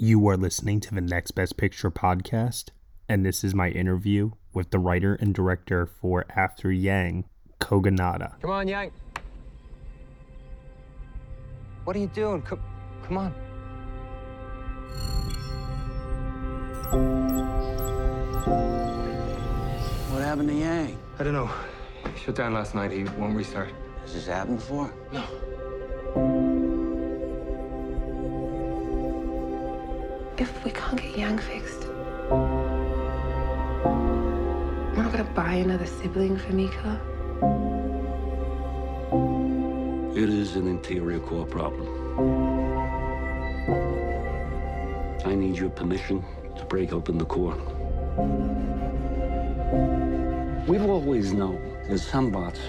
You are listening to the Next Best Picture podcast, and this is my interview with the writer and director for After Yang, Kogonada. Come on, Yang. What are you doing? Come, come on. What happened to Yang? I don't know. He shut down last night. He won't restart. Has this happened before? No. If we can't get Yang fixed, we're not gonna buy another sibling for Mika. It is an interior core problem. I need your permission to break open the core. We've always known that some bots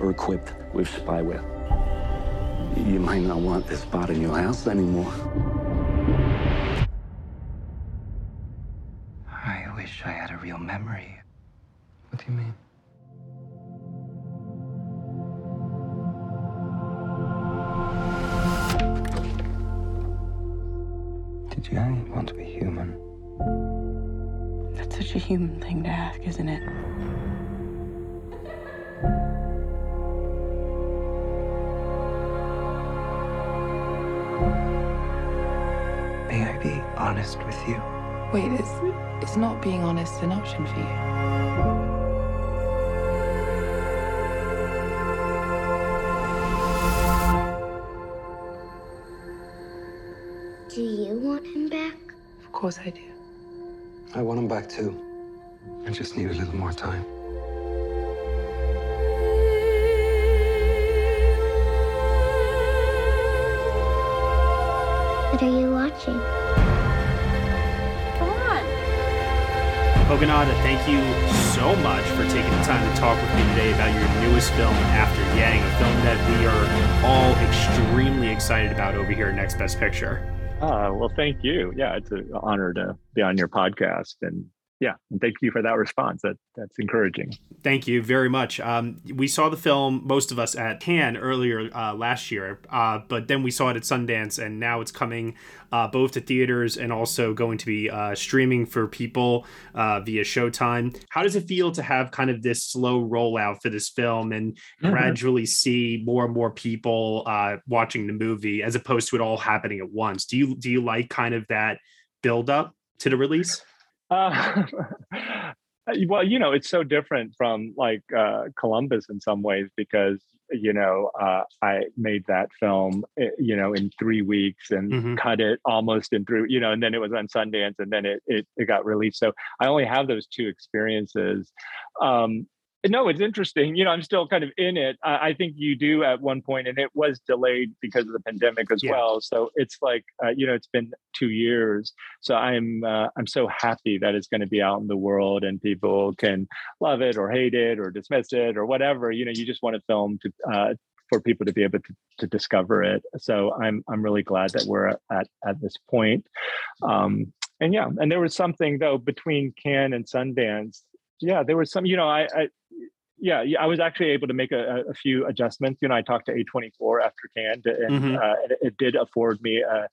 are equipped with spyware. You might not want this bot in your house anymore. Memory. What do you mean? Did Yang want to be human? That's such a human thing to ask, isn't it? May I be honest with you? Wait, is is not being honest an option for you? Do you want him back? Of course I do. I want him back too. I just need a little more time. What are you watching? Kogonada, thank you so much for taking the time to talk with me today about your newest film, After Yang, a film that we are all extremely excited about over here at Next Best Picture. Uh, well, thank you. Yeah, it's an honor to be on your podcast, and yeah, and thank you for that response. That that's encouraging. Thank you very much. Um, we saw the film, most of us at Cannes earlier uh, last year, uh, but then we saw it at Sundance, and now it's coming uh, both to theaters and also going to be uh, streaming for people uh, via Showtime. How does it feel to have kind of this slow rollout for this film and Mhm. gradually see more and more people uh, watching the movie as opposed to it all happening at once? Do you do you like kind of that build up to the release? Uh, well, you know, it's so different from like uh, Columbus in some ways because you know uh, I made that film, eh, you know, in three weeks and Mhm. cut it almost in through, you know, and then it was on Sundance and then it it, it got released. So I only have those two experiences. Um, no, it's interesting. You know, I'm still kind of in it. I, I think you do at one point, and it was delayed because of the pandemic as Yeah. well. So it's like, uh, you know, it's been two years. So I'm uh, I'm so happy that it's going to be out in the world and people can love it or hate it or dismiss it or whatever. You know, you just want a film to uh, for people to be able to, to discover it. So I'm I'm really glad that we're at at this point. Um, and yeah, and there was something though between Cannes and Sundance. Yeah, there was some. You know, I. I yeah, yeah, I was actually able to make a, a few adjustments. You know, I talked to A24 after Cannes, and Mhm. uh, it, it did afford me uh,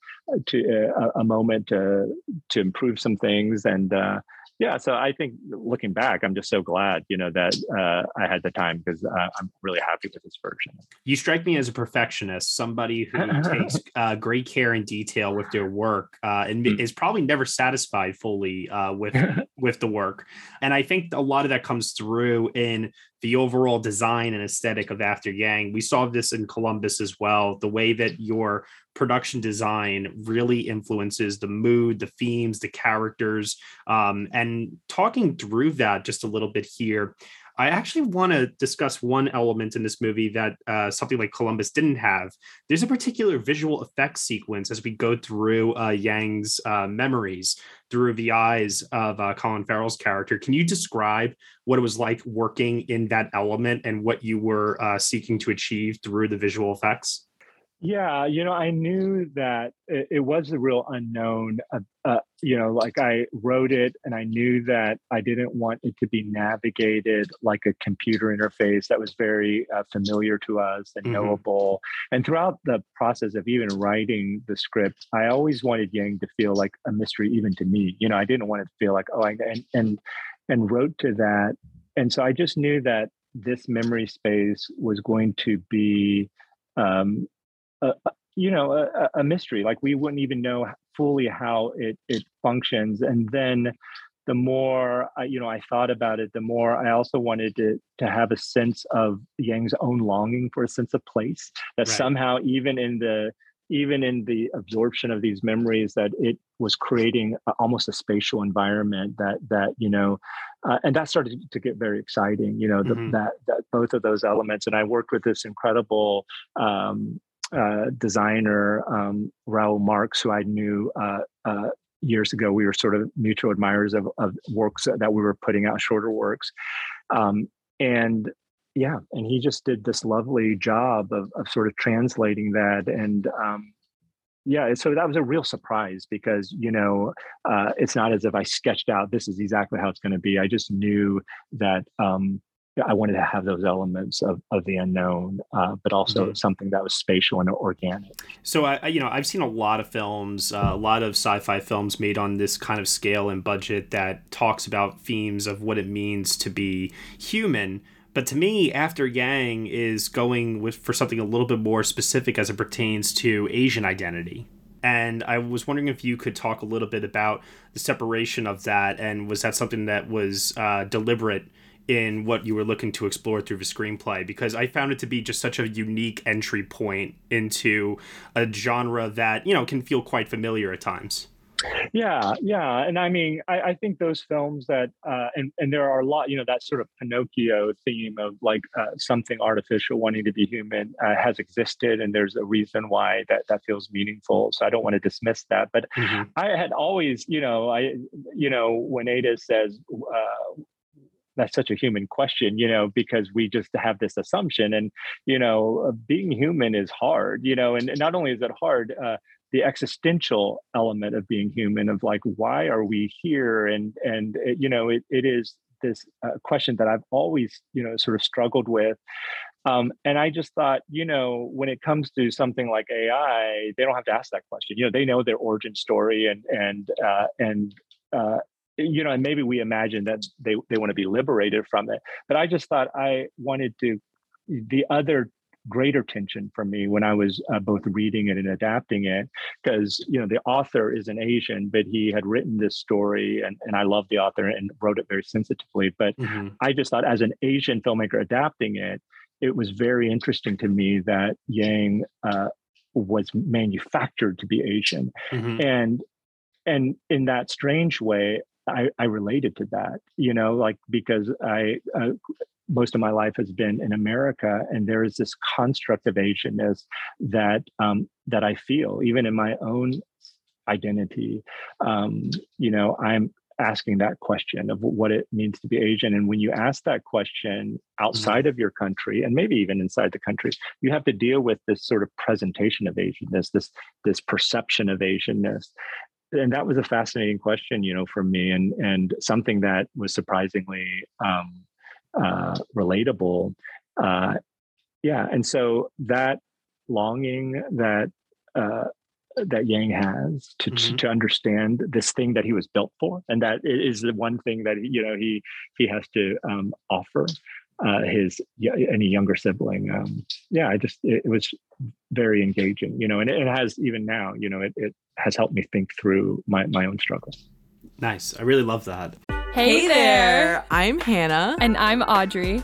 to uh, a, a moment to to improve some things. And uh, yeah, so I think looking back, I'm just so glad, you know, that uh, I had the time because uh, I'm really happy with this version. You strike me as a perfectionist, somebody who takes uh, great care and detail with their work, uh, and Mm. is probably never satisfied fully uh, with with the work. And I think a lot of that comes through in the overall design and aesthetic of After Yang. We saw this in Columbus as well. The way that your production design really influences the mood, the themes, the characters, um, and talking through that just a little bit here. I actually want to discuss one element in this movie that uh, something like Columbus didn't have. There's a particular visual effects sequence as we go through uh, Yang's uh, memories through the eyes of uh, Colin Farrell's character. Can you describe what it was like working in that element and what you were uh, seeking to achieve through the visual effects? Yeah, you know, I knew that it, it was a real unknown. Uh, uh, you know, like I wrote it and I knew that I didn't want it to be navigated like a computer interface that was very uh, familiar to us and Mhm. knowable. And throughout the process of even writing the script, I always wanted Yang to feel like a mystery, even to me. You know, I didn't want it to feel like, oh, I, and, and, and wrote to that. And so I just knew that this memory space was going to be um, a, you know a, a- mystery like we wouldn't even know fully how it it functions and then the more I, you know i thought about it the more i also wanted to to have a sense of yang's own longing for a sense of place that Right. somehow even in the even in the absorption of these memories that it was creating a, almost a spatial environment that that you know uh, and that started to get very exciting you know the, Mhm. that, that both of those elements and i worked with this incredible um, uh, designer um, Raoul Marks, who I knew uh, uh, years ago. We were sort of mutual admirers of, of works that we were putting out, shorter works, um, and yeah, and he just did this lovely job of of sort of translating that and. Um, yeah, so that was a real surprise because you know uh, it's not as if I sketched out this is exactly how it's going to be. I just knew that um, I wanted to have those elements of, of the unknown, uh, but also Mhm. something that was spatial and organic. So I, I- you know, I've seen a lot of films, uh, a lot of sci-fi films made on this kind of scale and budget that talks about themes of what it means to be human. But to me, After Yang is going with for something a little bit more specific as it pertains to Asian identity. And I was wondering if you could talk a little bit about the separation of that, and was that something that was uh, deliberate in what you were looking to explore through the screenplay? Because I found it to be just such a unique entry point into a genre that you know can feel quite familiar at times. Yeah, yeah, and I mean, I, I think those films that, uh, and and there are a lot, you know, that sort of Pinocchio theme of like uh, something artificial wanting to be human uh, has existed, and there's a reason why that that feels meaningful. So I don't want to dismiss that, but I had always, you know, I, you know, when Ada says. That's such a human question, you know, because we just have this assumption, and you know, uh, being human is hard, you know, and, not only is it hard, uh, the existential element of being human, of like, why are we here, and and uh, you know, it it is this uh, question that I've always, you know, sort of struggled with. Um, and I just thought, you know, when it comes to something like AI, they don't have to ask that question. You know, they know their origin story, and and uh, and uh, you know, and maybe we imagine that they they want to be liberated from it. But I just thought I wanted to the other greater tension for me when I was uh, both reading it and adapting it, because you know the author is an Asian, but he had written this story, and and I love the author and wrote it very sensitively. But Mhm. I just thought, as an Asian filmmaker adapting it, it was very interesting to me that Yang uh, was manufactured to be Asian, Mhm. and and in that strange way, I, I related to that. You know, like because I. Uh, most of my life has been in America, and there is this construct of Asianness that um, that I feel, even in my own identity. Um, you know, I'm asking that question of what it means to be Asian. And when you ask that question outside of your country, and maybe even inside the country, you have to deal with this sort of presentation of Asianness, this this perception of Asianness. And that was a fascinating question, you know, for me, and and something that was surprisingly um, uh, relatable. Uh, yeah, and so that longing that uh, that Yang has to, to Mhm. to understand this thing that he was built for, and that is the one thing that you know he he has to um, offer uh, his any younger sibling. Um, yeah, I just it, it was very engaging, you know, and it, it has even now, you know, it, it has helped me think through my my own struggles. Nice. I really love that. Hey, there. I'm Hannah. And I'm Audrey.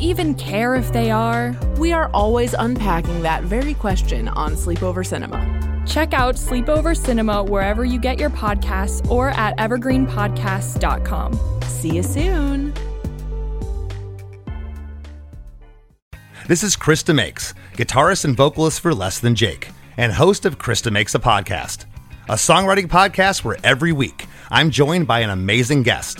even care if they are? We are always unpacking that very question on Sleepover Cinema. Check out Sleepover Cinema wherever you get your podcasts or at evergreenpodcasts.com. See you soon. This is Chris DeMakes, guitarist and vocalist for Less Than Jake, and host of Chris DeMakes a Podcast, a songwriting podcast where every week I'm joined by an amazing guest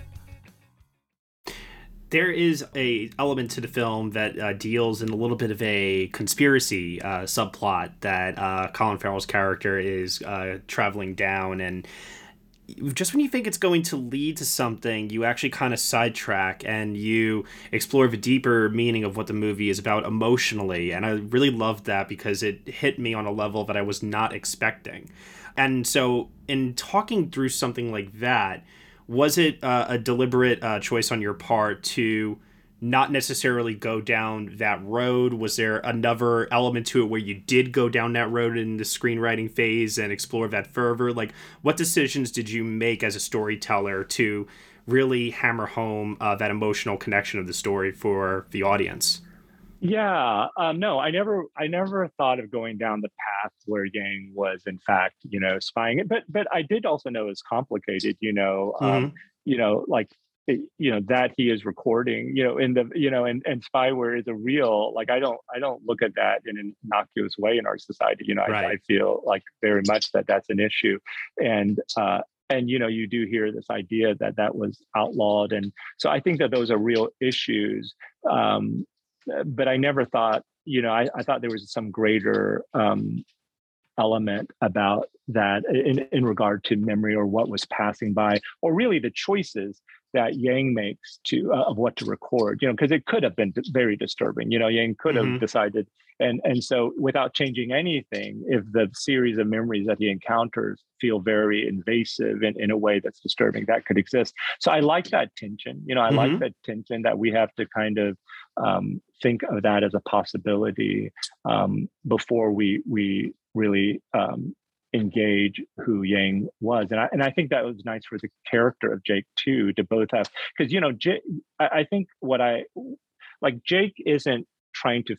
There is a element to the film that uh, deals in a little bit of a conspiracy uh, subplot that uh, Colin Farrell's character is uh, traveling down, and just when you think it's going to lead to something, you actually kind of sidetrack and you explore the deeper meaning of what the movie is about emotionally, and I really loved that because it hit me on a level that I was not expecting, and so in talking through something like that was it uh, a deliberate uh, choice on your part to not necessarily go down that road? Was there another element to it where you did go down that road in the screenwriting phase and explore that further? Like what decisions did you make as a storyteller to really hammer home uh, that emotional connection of the story for the audience Yeah, um, no, I never, I never thought of going down the path where Yang was, in fact, you know, spying it. But, but I did also know it's complicated. You know, um, you know, like, it- you know, that he is recording. You know, in the, you know, and and spyware is a real. Like, I don't, I don't look at that in an innocuous way in our society. You know, I, I feel like very much that that's an issue, and. uh and you know you do hear this idea that that was outlawed and so i think that those are real issues um, but I never thought, you know, I, I thought there was some greater um, element about that in, in regard to memory or what was passing by, or really the choices that Yang makes to uh, of what to record. You know, because it could have been very disturbing. You know, Yang could have Mhm. decided, and and so without changing anything, if the series of memories that he encounters feel very invasive in, in a way that's disturbing, that could exist. So I like that tension. You know, I like Mhm. that tension that we have to kind of um, think of that as a possibility um, before we we really um, engage who Yang was, and I and I think that was nice for the character of Jake too to both have because you know Jake, I, I think what I like Jake isn't trying to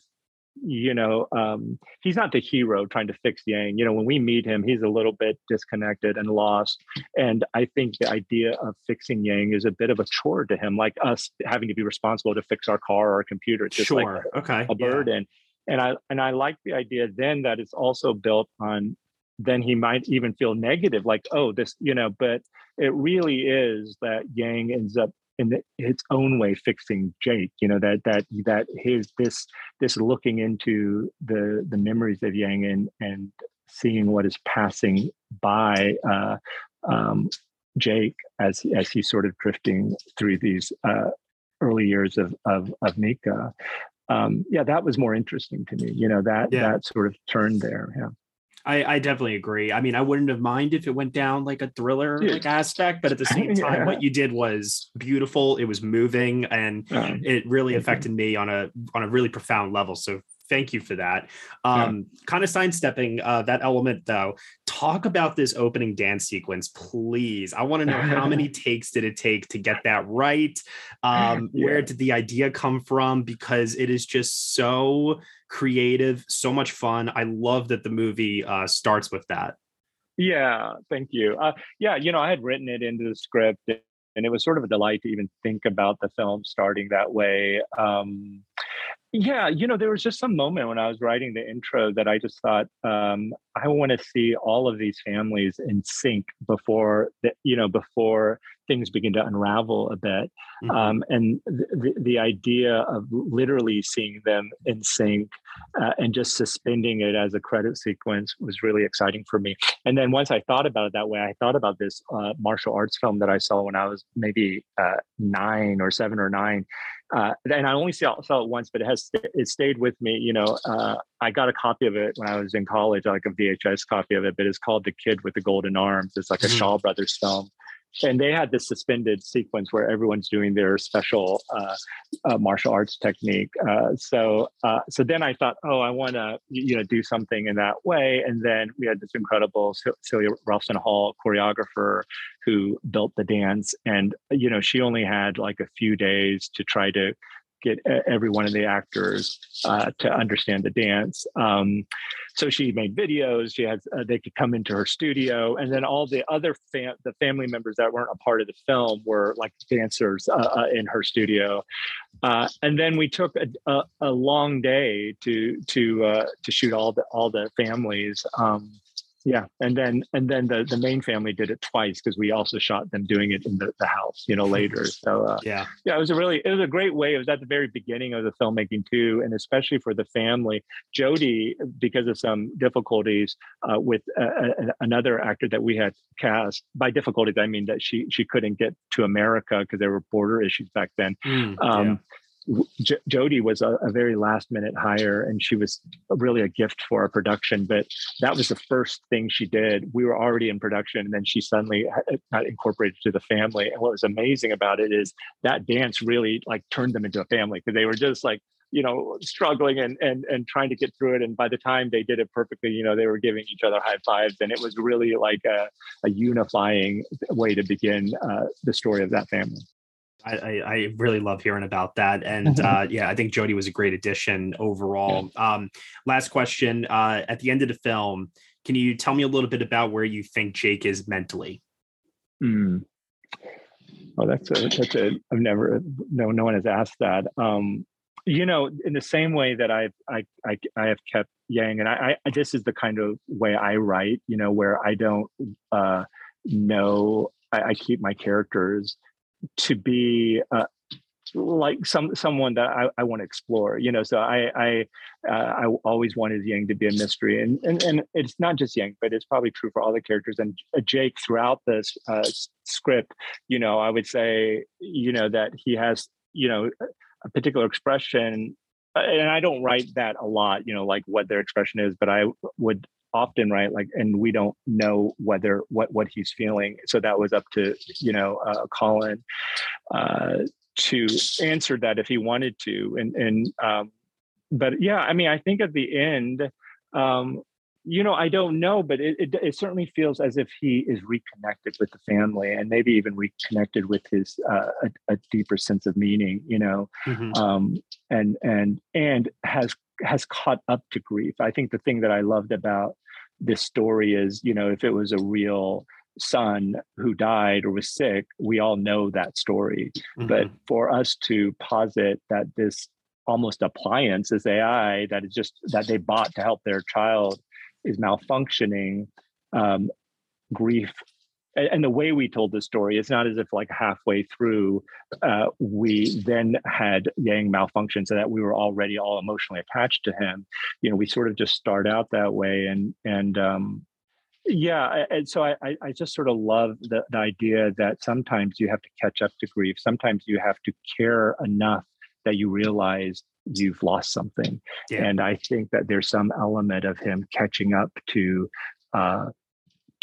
you know um he's not the hero trying to fix yang you know when we meet him he's a little bit disconnected and lost and i think the idea of fixing yang is a bit of a chore to him like us having to be responsible to fix our car or our computer it's just like okay a yeah. burden and i and i like the idea then that it's also built on then he might even feel negative like oh this you know but it really is that yang ends up in the, its own way fixing jake you know that that that his this this looking into the the memories of yang and and seeing what is passing by uh um jake as as he's sort of drifting through these uh early years of of of mika um yeah that was more interesting to me you know that Yeah. that sort of turn there yeah I, I definitely agree. I mean, I wouldn't have mind if it went down like a thriller like aspect, but at the same time, Yeah. what you did was beautiful. It was moving, and Um, it really affected me on a on a really profound level. So thank you for that. Yeah. Um, kind of sidestepping uh, that element though. Talk about this opening dance sequence, please. I want to know how many takes did it take to get that right? Um, Where did the idea come from? Because it is just so creative, so much fun. I love that the movie uh, starts with that. Yeah, thank you. Uh, yeah, you know, I had written it into the script, and it was sort of a delight to even think about the film starting that way. Um, yeah you know there was just some moment when i was writing the intro that i just thought um, i want to see all of these families in sync before the, you know before things begin to unravel a bit mm-hmm. um, and the, the idea of literally seeing them in sync uh, and just suspending it as a credit sequence was really exciting for me and then once i thought about it that way i thought about this uh, martial arts film that i saw when i was maybe uh, nine or seven or nine uh, and I only saw, saw it once, but it has it stayed with me. You know, uh, I got a copy of it when I was in college, like a VHS copy of it. But it's called The Kid with the Golden Arms. It's like a mm-hmm. Shaw Brothers film, and they had this suspended sequence where everyone's doing their special uh, uh, martial arts technique. Uh, so, uh, so then I thought, oh, I want to you know do something in that way. And then we had this incredible Celia Rowlson Hall choreographer who built the dance, and you know she only had like a few days to try to get every one of the actors uh, to understand the dance. Um, so she made videos. She had uh, they could come into her studio, and then all the other fam- the family members that weren't a part of the film were like dancers uh, uh in her studio. Uh, and then we took a, a, a, long day to to uh, to shoot all the all the families. Um, yeah and then and then the the main family did it twice because we also shot them doing it in the, the house you know later. So uh, yeah. yeah it was a really it was a great way it was at the very beginning of the filmmaking too and especially for the family. Jodie because of some difficulties uh, with uh, another actor that we had cast by difficulties i mean that she she couldn't get to america because there were border issues back then. Mm, um, yeah J- Jodie was a, a, very last minute hire and she was really a gift for our production. But that was the first thing she did. We were already in production and then she suddenly got incorporated to the family. And what was amazing about it is that dance really like turned them into a family because they were just like, you know, struggling and, and, and trying to get through it. And by the time they did it perfectly, you know, they were giving each other high fives and it was really like a, a unifying way to begin uh, the story of that family. I, I, really love hearing about that. And uh, yeah, I think Jodie was a great addition overall. Yeah. Um, last question. Uh, at the end of the film, can you tell me a little bit about where you think Jake is mentally? Mm. Oh, that's a, that's a, I've never, no, no one has asked that. Um, you know, in the same way that I've, I, I, I have kept Yang and I, I, this is the kind of way I write, you know, where I don't uh, know, I, I keep my characters to be uh, like some someone that I, I want to explore you know so i i uh, i always wanted yang to be a mystery and, and and it's not just yang but it's probably true for all the characters and uh, jake throughout this uh, script you know i would say you know that he has you know a particular expression uh, and i don't write that a lot you know like what their expression is but i would often right like and we don't know whether what what he's feeling. So that was up to you know uh, colin uh, to answer that if he wanted to. And and um, but yeah i mean i think at the end um, you know i don't know but it, it, it, certainly feels as if he is reconnected with the family and maybe even reconnected with his uh, a, a, deeper sense of meaning you know? Mm-hmm. um, and and and has has caught up to grief. I think the thing that i loved about this story is you know if it was a real son who died or was sick we all know that story mm-hmm. but for us to posit that this almost appliance is ai that is just that they bought to help their child is malfunctioning um, grief and the way we told the story it's not as if like halfway through uh, we then had yang malfunction so that we were already all emotionally attached to him. You know we sort of just start out that way and and um yeah and so i i just sort of love the, the idea that sometimes you have to catch up to grief. Sometimes you have to care enough that you realize you've lost something. Yeah. and i think that there's some element of him catching up to uh,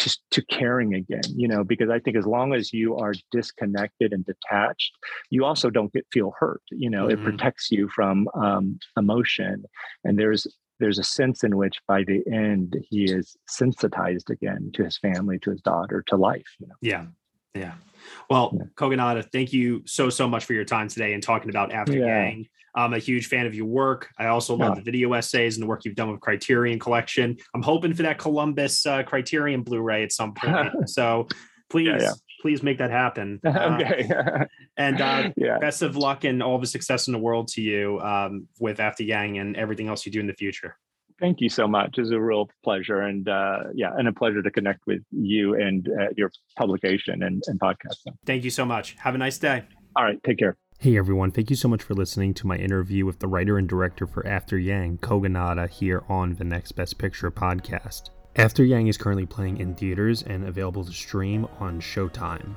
to, to caring again you know because i think as long as you are disconnected and detached you also don't get feel hurt you know mm-hmm. it protects you from um, emotion and there's there's a sense in which by the end he is sensitized again to his family to his daughter to life you know yeah yeah well yeah. kogonada thank you so so much for your time today and talking about after yeah. gang I'm a huge fan of your work. I also love the video essays and the work you've done with Criterion Collection. I'm hoping for that Columbus uh, Criterion Blu-ray at some point. so please, yeah, yeah. please make that happen. okay. Uh, and uh, yeah. best of luck and all the success in the world to you um, with After Yang and everything else you do in the future. Thank you so much. It's a real pleasure, and uh, yeah, and a pleasure to connect with you and uh, your publication and, and podcasting. Thank you so much. Have a nice day. All right, take care. Hey everyone, thank you so much for listening to my interview with the writer and director for After Yang, Kogonada, here on the Next Best Picture podcast. After Yang is currently playing in theaters and available to stream on Showtime.